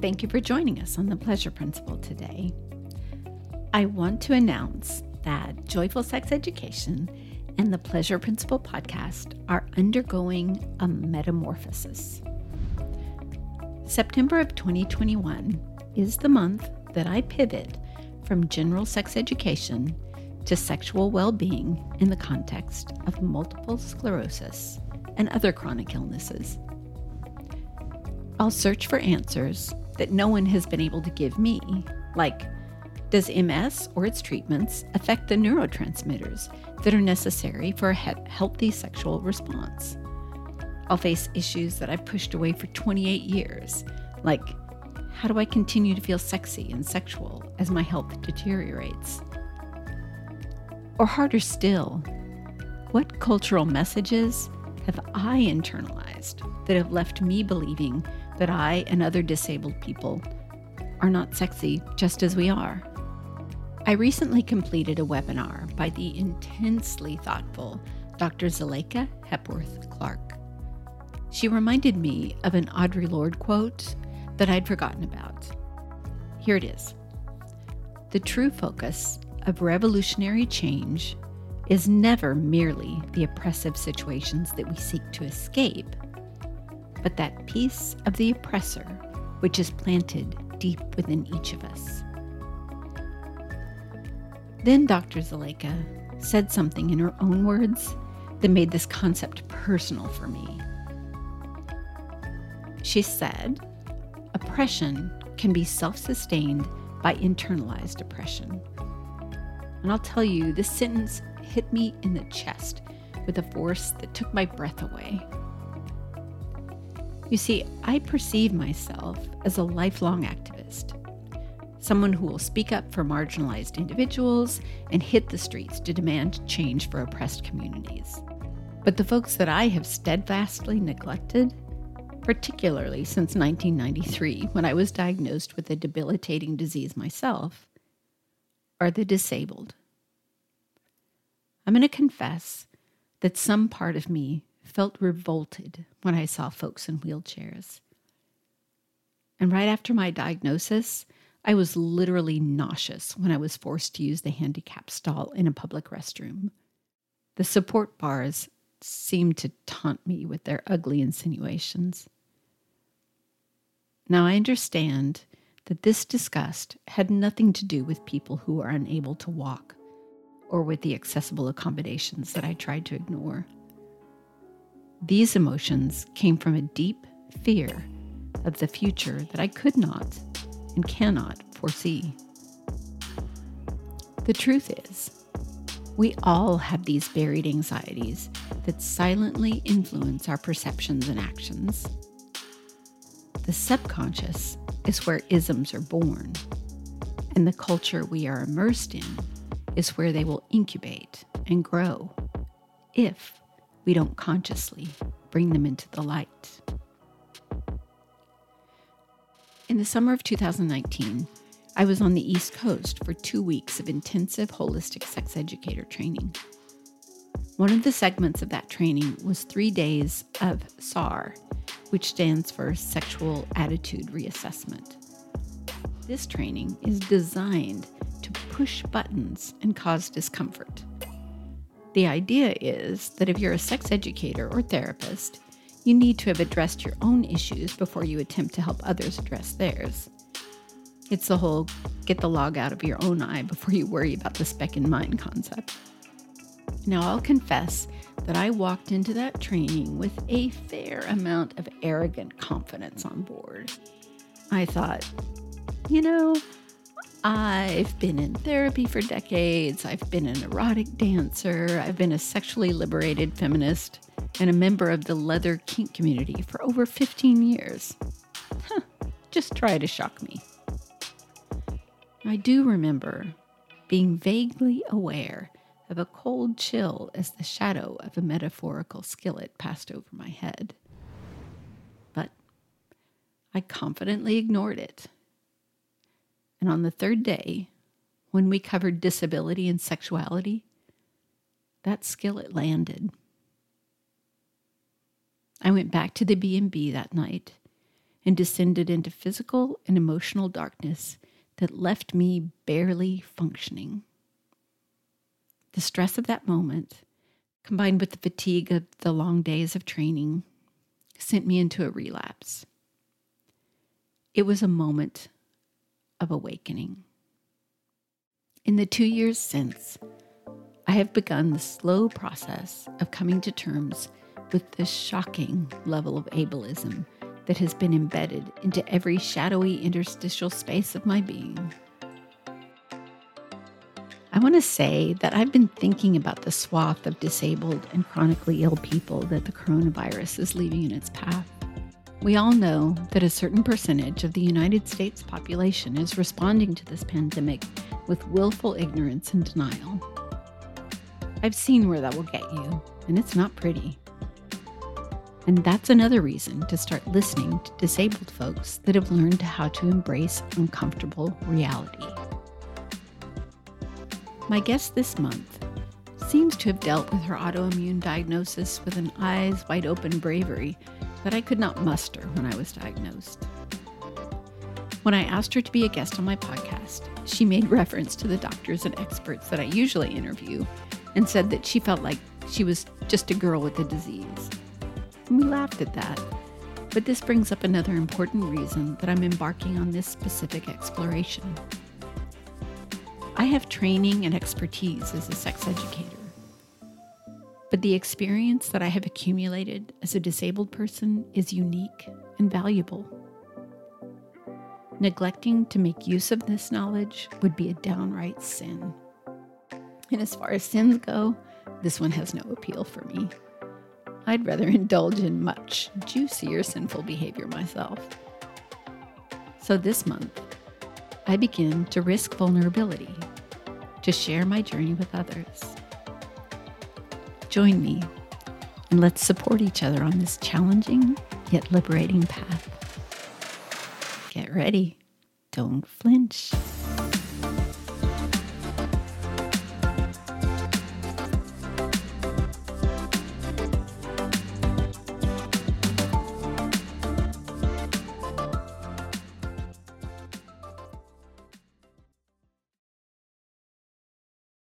Thank you for joining us on the Pleasure Principle today. I want to announce that Joyful Sex Education and the Pleasure Principle podcast are undergoing a metamorphosis. September of 2021 is the month that I pivot from general sex education to sexual well being in the context of multiple sclerosis and other chronic illnesses. I'll search for answers that no one has been able to give me, like does MS or its treatments affect the neurotransmitters that are necessary for a he- healthy sexual response? I'll face issues that I've pushed away for 28 years, like how do I continue to feel sexy and sexual as my health deteriorates? Or harder still, what cultural messages have I internalized that have left me believing that I and other disabled people are not sexy just as we are? I recently completed a webinar by the intensely thoughtful Dr. Zelaika Hepworth Clark. She reminded me of an Audre Lorde quote that I'd forgotten about. Here it is The true focus of revolutionary change is never merely the oppressive situations that we seek to escape, but that piece of the oppressor which is planted deep within each of us. Then Dr. Zelaika said something in her own words that made this concept personal for me. She said, Oppression can be self sustained by internalized oppression. And I'll tell you, this sentence hit me in the chest with a force that took my breath away. You see, I perceive myself as a lifelong activist, someone who will speak up for marginalized individuals and hit the streets to demand change for oppressed communities. But the folks that I have steadfastly neglected, particularly since 1993 when I was diagnosed with a debilitating disease myself, are the disabled. I'm going to confess that some part of me felt revolted when I saw folks in wheelchairs. And right after my diagnosis, I was literally nauseous when I was forced to use the handicap stall in a public restroom. The support bars seemed to taunt me with their ugly insinuations. Now I understand that this disgust had nothing to do with people who are unable to walk or with the accessible accommodations that I tried to ignore. These emotions came from a deep fear of the future that I could not and cannot foresee. The truth is, we all have these buried anxieties that silently influence our perceptions and actions. The subconscious is where isms are born, and the culture we are immersed in is where they will incubate and grow if we don't consciously bring them into the light. In the summer of 2019, I was on the East Coast for two weeks of intensive holistic sex educator training. One of the segments of that training was three days of SAR, which stands for Sexual Attitude Reassessment. This training is designed to push buttons and cause discomfort. The idea is that if you're a sex educator or therapist, you need to have addressed your own issues before you attempt to help others address theirs. It's the whole get the log out of your own eye before you worry about the speck in mine concept. Now, I'll confess that I walked into that training with a fair amount of arrogant confidence on board. I thought, you know, I've been in therapy for decades. I've been an erotic dancer. I've been a sexually liberated feminist and a member of the leather kink community for over 15 years. Huh, just try to shock me. I do remember being vaguely aware of a cold chill as the shadow of a metaphorical skillet passed over my head. But I confidently ignored it and on the third day, when we covered disability and sexuality, that skillet landed. I went back to the B&B that night and descended into physical and emotional darkness that left me barely functioning. The stress of that moment, combined with the fatigue of the long days of training, sent me into a relapse. It was a moment of awakening. In the two years since, I have begun the slow process of coming to terms with the shocking level of ableism that has been embedded into every shadowy interstitial space of my being. I want to say that I've been thinking about the swath of disabled and chronically ill people that the coronavirus is leaving in its path. We all know that a certain percentage of the United States population is responding to this pandemic with willful ignorance and denial. I've seen where that will get you, and it's not pretty. And that's another reason to start listening to disabled folks that have learned how to embrace uncomfortable reality. My guest this month seems to have dealt with her autoimmune diagnosis with an eyes wide open bravery that I could not muster when I was diagnosed. When I asked her to be a guest on my podcast, she made reference to the doctors and experts that I usually interview and said that she felt like she was just a girl with a disease. And we laughed at that. But this brings up another important reason that I'm embarking on this specific exploration. I have training and expertise as a sex educator. But the experience that I have accumulated as a disabled person is unique and valuable. Neglecting to make use of this knowledge would be a downright sin. And as far as sins go, this one has no appeal for me. I'd rather indulge in much juicier sinful behavior myself. So this month, I begin to risk vulnerability to share my journey with others. Join me and let's support each other on this challenging yet liberating path. Get ready, don't flinch.